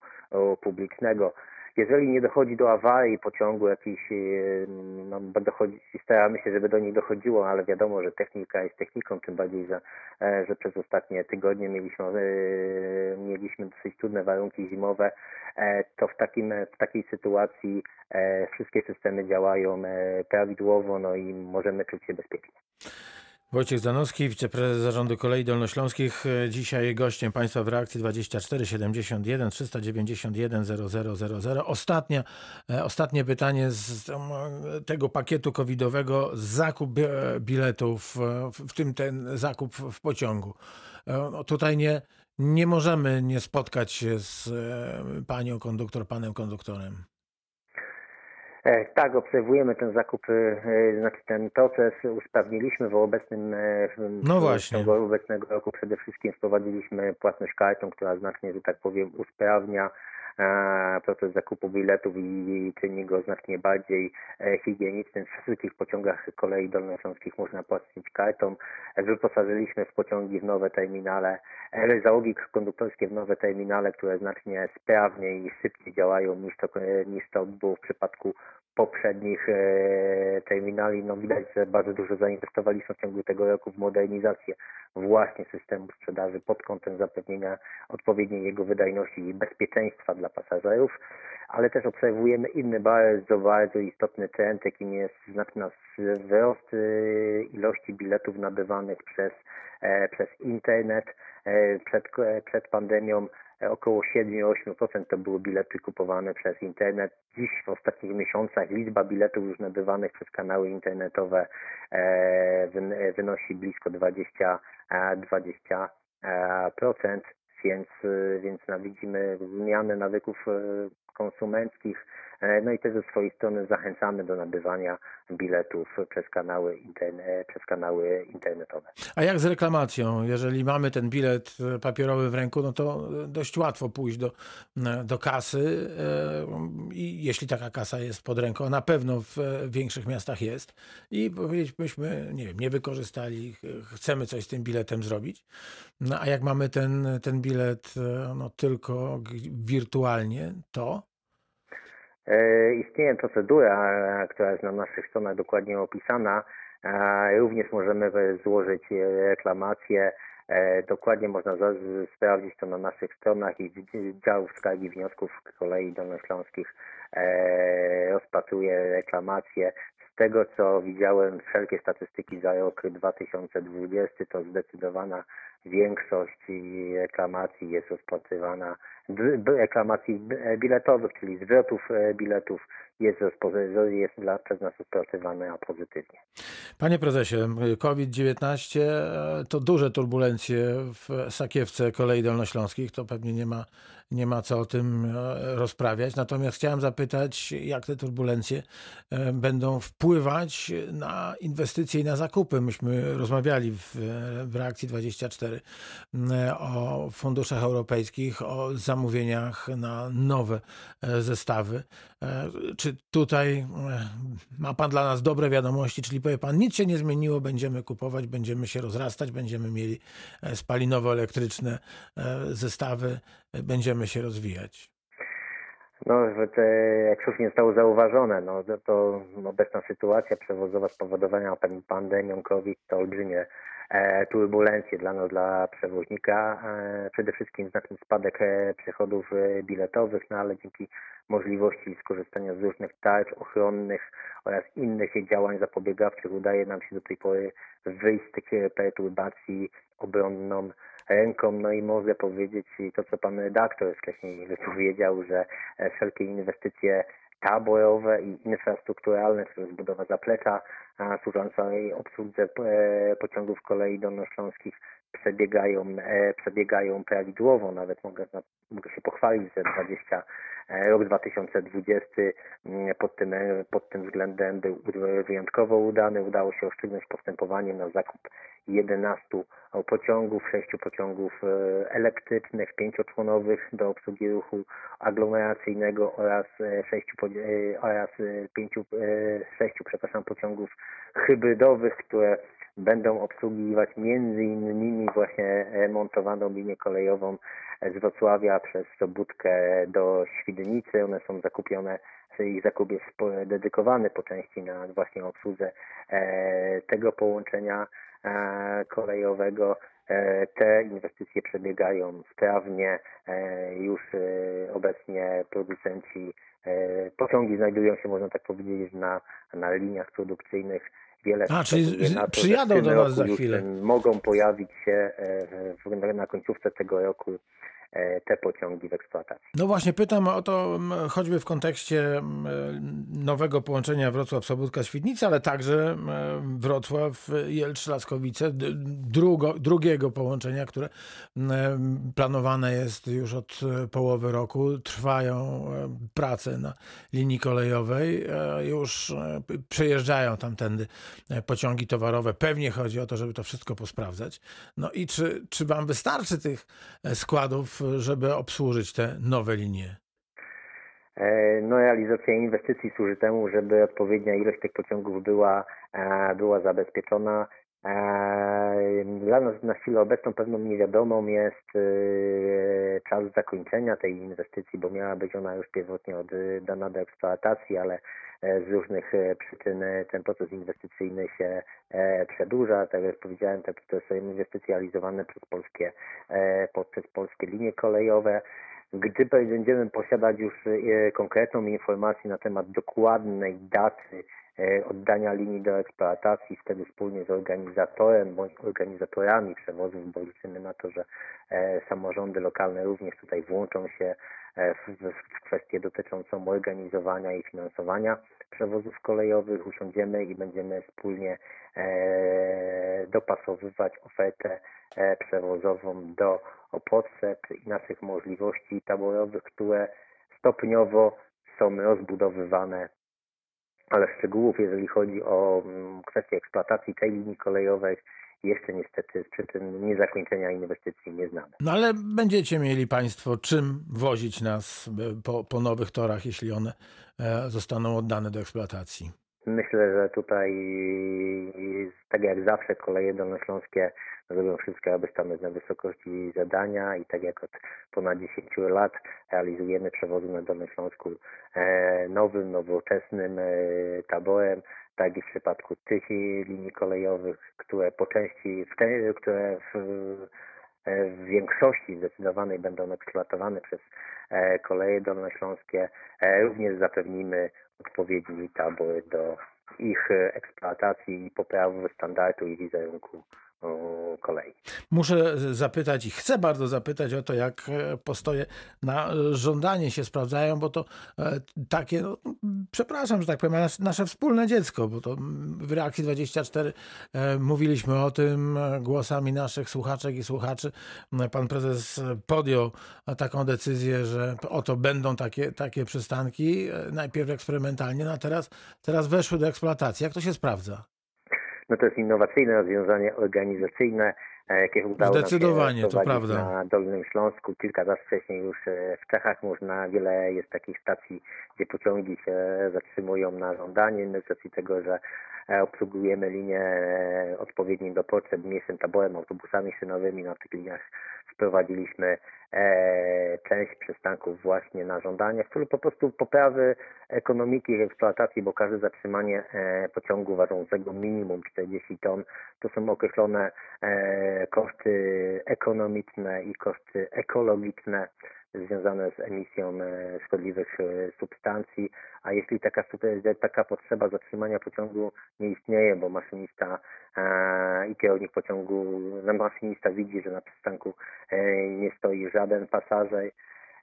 publicznego. jeżeli nie dochodzi do awarii pociągu jakiejś, e, no, dochodzi, staramy się, żeby do niej dochodziło, ale wiadomo, że technika jest techniką, tym bardziej, że, e, że przez ostatnie tygodnie mieliśmy, e, mieliśmy dosyć trudne warunki zimowe, to w, takim, w takiej sytuacji wszystkie systemy działają prawidłowo, no i możemy czuć się bezpiecznie. Wojciech Zanowski, wiceprezes zarządu kolei dolnośląskich. Dzisiaj gościem Państwa w reakcji 24 71 391 0000. Ostatnia, e, ostatnie pytanie z tego pakietu covidowego. Zakup biletów, w tym ten zakup w pociągu. E, no tutaj nie, nie możemy nie spotkać się z e, panią konduktor, panem konduktorem. E, tak, obserwujemy ten zakup, e, znaczy ten proces usprawniliśmy w obecnym e, no właśnie. obecnego roku przede wszystkim wprowadziliśmy płatność kartą, która znacznie, że tak powiem, usprawnia proces zakupu biletów i czyni go znacznie bardziej higienicznym. W wszystkich pociągach kolei dolnośląskich można płacić kartą. Wyposażyliśmy w pociągi w nowe terminale, załogi konduktorskie w nowe terminale, które znacznie sprawniej i szybciej działają niż to, niż to było w przypadku poprzednich e, terminali, no widać, że bardzo dużo zainwestowaliśmy w ciągu tego roku w modernizację właśnie systemu sprzedaży pod kątem zapewnienia odpowiedniej jego wydajności i bezpieczeństwa dla pasażerów, ale też obserwujemy inny bardzo, bardzo istotny trend, jakim jest znaczny wzrost e, ilości biletów nabywanych przez, e, przez internet. Przed, przed pandemią około 7-8% to były bilety kupowane przez internet. Dziś w ostatnich miesiącach liczba biletów już nabywanych przez kanały internetowe e, wynosi blisko 20, 20%, e, więc, więc widzimy zmianę nawyków e, konsumenckich no i też ze swojej strony zachęcamy do nabywania biletów przez kanały, interne, przez kanały internetowe. A jak z reklamacją? Jeżeli mamy ten bilet papierowy w ręku, no to dość łatwo pójść do, do kasy e, i jeśli taka kasa jest pod ręką, na pewno w większych miastach jest i powiedzieć, myśmy, nie wiem, nie wykorzystali, chcemy coś z tym biletem zrobić. No a jak mamy ten, ten bilet e, no, tylko wirtualnie, to E, istnieje procedura, która jest na naszych stronach dokładnie opisana. Również możemy złożyć reklamację. E, dokładnie można sprawdzić to na naszych stronach i dział skargi wniosków kolei dolnośląskich e, rozpatruje reklamacje. Z tego co widziałem, wszelkie statystyki za rok 2020 to zdecydowana większość reklamacji jest rozpatrywana. Reklamacji biletowych, czyli zwrotów e, biletów jest, jest dla, przez nas rozpatrywana pozytywnie. Panie prezesie, COVID-19 e, to duże turbulencje w sakiewce kolei dolnośląskich, to pewnie nie ma, nie ma co o tym e, rozprawiać. Natomiast chciałem zapytać, jak te turbulencje będą wpływać na inwestycje i na zakupy. Myśmy rozmawiali w, w reakcji 24 o funduszach europejskich, o zamówieniach na nowe e, zestawy. E, czy tutaj e, ma Pan dla nas dobre wiadomości, czyli powie Pan, nic się nie zmieniło, będziemy kupować, będziemy się rozrastać, będziemy mieli spalinowo-elektryczne zestawy, będziemy się rozwijać? No, jak słusznie zostało zauważone, no, to obecna sytuacja przewozowa spowodowana pandemią COVID to olbrzymie E, turbulencje dla nas, dla przewoźnika. E, przede wszystkim znaczny spadek e, przychodów biletowych, no ale dzięki możliwości skorzystania z różnych tarcz ochronnych oraz innych działań zapobiegawczych udaje nam się do tej pory wyjść z tych perturbacji obronną ręką. No i mogę powiedzieć to, co pan redaktor wcześniej wypowiedział, że wszelkie inwestycje taborowe i infrastrukturalne, czyli budowa zaplecza służącej obsłudze e, pociągów kolei dolnośląskich przebiegają, e, przebiegają prawidłowo. Nawet mogę, mogę się pochwalić, że 20, e, rok 2020 mm, pod tym, pod tym względem był wyjątkowo udany. Udało się oszczędność postępowanie na zakup 11 pociągów, 6 pociągów elektrycznych, 5-członowych do obsługi ruchu aglomeracyjnego oraz 6, oraz 5, 6 przepraszam, pociągów hybrydowych, które będą obsługiwać między innymi właśnie montowaną linię kolejową z Wrocławia przez Sobótkę do Świdnicy. One są zakupione, ich zakup jest dedykowany po części na właśnie obsłudze e, tego połączenia e, kolejowego. E, Te inwestycje przebiegają sprawnie. E, Już e, obecnie producenci e, pociągi znajdują się, można tak powiedzieć, na, na liniach produkcyjnych. Wiele A, czyli na to, przyjadą do nas za chwilę. e, Mogą pojawić się e, w- na końcówce tego roku te pociągi w eksploatacji. No właśnie, pytam o to choćby w kontekście nowego połączenia Wrocław-Sobótka-Świdnica, ale także Wrocław-Jelcz-Laskowice, drugo, drugiego połączenia, które planowane jest już od e, połowy roku. Trwają e, prace na linii kolejowej, e, już e, przejeżdżają tamtędy e, pociągi towarowe. Pewnie chodzi o to, żeby to wszystko posprawdzać. No i czy, czy wam wystarczy tych e, składów, e, żeby obsłużyć te nowe linie? E, No, realizacja inwestycji służy temu, żeby odpowiednia ilość tych pociągów była, e, była zabezpieczona. E, Dla nas na chwilę obecną pewną niewiadomą jest czas zakończenia tej inwestycji, bo miała być ona już pierwotnie oddana do eksploatacji, ale z różnych e, przyczyn e, ten proces inwestycyjny się e, przedłuża. Tak jak powiedziałem, te, to są inwestycje przez polskie, e, przez polskie linie kolejowe. Gdy będziemy posiadać już e, konkretną informację na temat dokładnej daty e, oddania linii do eksploatacji, wtedy wspólnie z organizatorem bądź organizatorami przewozów, bo liczymy na to, że e, samorządy lokalne również tutaj włączą się e, w, kwestię dotyczącą organizowania i finansowania przewozów kolejowych, usiądziemy i będziemy wspólnie e, dopasowywać ofertę e, przewozową do potrzeb i naszych możliwości taborowych, które stopniowo są rozbudowywane. Ale szczegółów, jeżeli chodzi o mm, kwestię eksploatacji tej linii kolejowej, jeszcze niestety z przyczyn niezakończenia inwestycji nie znamy. No ale będziecie mieli Państwo czym wozić nas e, po, po nowych torach, jeśli one e, zostaną oddane do eksploatacji. Myślę, że tutaj, tak jak zawsze, koleje dolnośląskie zrobią wszystko, aby stanąć na wysokości zadania i tak jak od ponad 10 lat realizujemy przewozy na Dolnym Śląsku e, nowym, nowoczesnym e, taborem, tak i w przypadku tych linii kolejowych, które po części, które w, w większości zdecydowanej będą eksploatowane przez e, koleje dolnośląskie, e, również zapewnimy odpowiedni tabor do ich e, eksploatacji i poprawy standardu i wizerunku kolei. Muszę zapytać i chcę bardzo zapytać o to, jak e, postoje na żądanie się sprawdzają, bo to e, takie, no, przepraszam, że tak powiem, nasze, wspólne dziecko, bo to w Reakcji 24 e, mówiliśmy o tym e, głosami naszych słuchaczek i słuchaczy. Pan prezes podjął taką decyzję, że oto będą takie, takie przystanki, e, najpierw eksperymentalnie, no a teraz, teraz weszły do eksploatacji. Jak to się sprawdza? No to jest innowacyjne rozwiązanie organizacyjne, e, jakie udało nam się Zdecydowanie, to prawda. na Dolnym Śląsku. Kilka lat wcześniej już e, w Czechach można, wiele jest takich stacji, gdzie pociągi się zatrzymują na żądanie, z racji tego, że e, obsługujemy linie e, odpowiednie do potrzeb mniejszym taborem, autobusami szynowymi. Na tych liniach wprowadziliśmy e, część przystanków właśnie na żądanie w celu po prostu poprawy ekonomiki i eksploatacji, bo każde zatrzymanie e, pociągu ważącego minimum 40 ton to są określone e, koszty ekonomiczne i koszty ekologiczne związane z emisją e, szkodliwych e, substancji, a jeśli taka, su- taka potrzeba zatrzymania pociągu nie istnieje, bo maszynista e, i kierownik pociągu, no maszynista widzi, że na przystanku e, nie stoi żaden pasażer.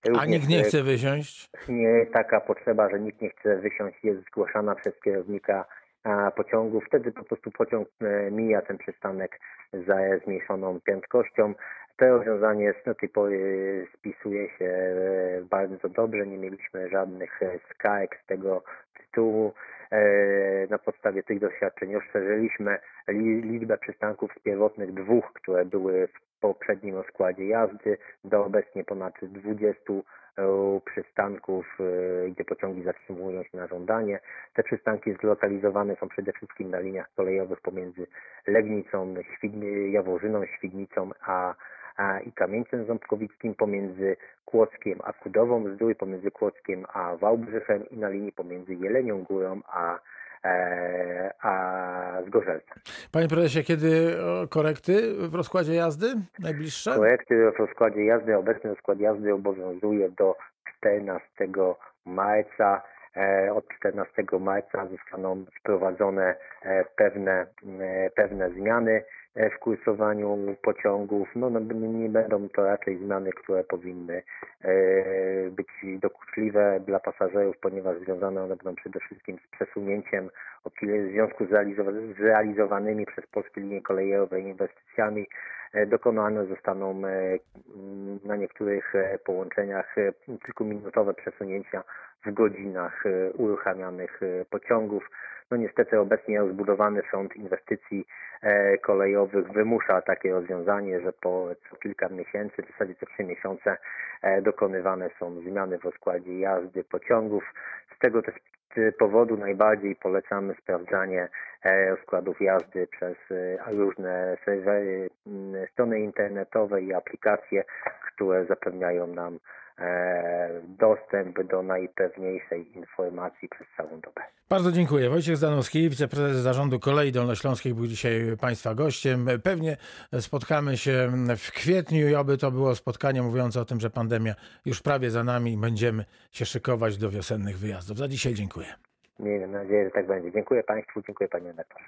A Również, nikt nie e, chce wysiąść? nie taka potrzeba, że nikt nie chce wysiąść, jest zgłaszana przez kierownika a, pociągu. Wtedy po prostu pociąg e, mija ten przystanek za zmniejszoną prędkością. To rozwiązanie do tej pory spisuje się e, bardzo dobrze. Nie mieliśmy żadnych e, skarg z tego tytułu. E, Na podstawie tych doświadczeń rozszerzyliśmy li- liczbę przystanków z pierwotnych dwóch, które były w poprzednim rozkładzie jazdy do obecnie ponad 20 e, przystanków, gdzie pociągi zatrzymują się na żądanie. Te przystanki zlokalizowane są przede wszystkim na liniach kolejowych pomiędzy Legnicą, Świdni, Jaworzyną, Świdnicą a i Kamieńcem Ząbkowickim, pomiędzy Kłodzkiem a Kudową Zdrój, pomiędzy Kłodzkiem a Wałbrzychem i na linii pomiędzy Jelenią Górą a, e, a Zgorzelcem. Panie prezesie, kiedy korekty w rozkładzie jazdy najbliższe? Projekty w rozkładzie jazdy, obecny rozkład jazdy obowiązuje do 14 marca. E, Od 14 marca zostaną wprowadzone e, pewne, pewne zmiany w kursowaniu pociągów. No, no, nie będą to raczej zmiany, które powinny e, być dokuczliwe dla pasażerów, ponieważ związane one będą przede wszystkim z przesunięciem o kil- w związku z, realizowa- z realizowanymi przez polskie linie kolejowe inwestycjami e, dokonane zostaną e, na niektórych e, połączeniach e, kilkuminutowe przesunięcia w godzinach e, uruchamianych e, pociągów. No niestety obecnie rozbudowany front inwestycji e, kolejowych wymusza takie rozwiązanie, że po co kilka miesięcy, w zasadzie co trzy miesiące e, dokonywane są zmiany w rozkładzie jazdy pociągów. Z tego też powodu najbardziej polecamy sprawdzanie e, rozkładów jazdy przez różne serwery, strony internetowe i aplikacje, które zapewniają nam dostęp do najpewniejszej informacji przez całą dobę. Bardzo dziękuję. Wojciech Zdanowski, wiceprezes zarządu Kolei Dolnośląskiej był dzisiaj Państwa gościem. Pewnie spotkamy się w kwietniu i oby to było spotkanie mówiące o tym, że pandemia już prawie za nami i będziemy się szykować do wiosennych wyjazdów. Za dzisiaj dziękuję. Miejmy nadzieję, że tak będzie. Dziękuję Państwu, dziękuję Panie redaktorze.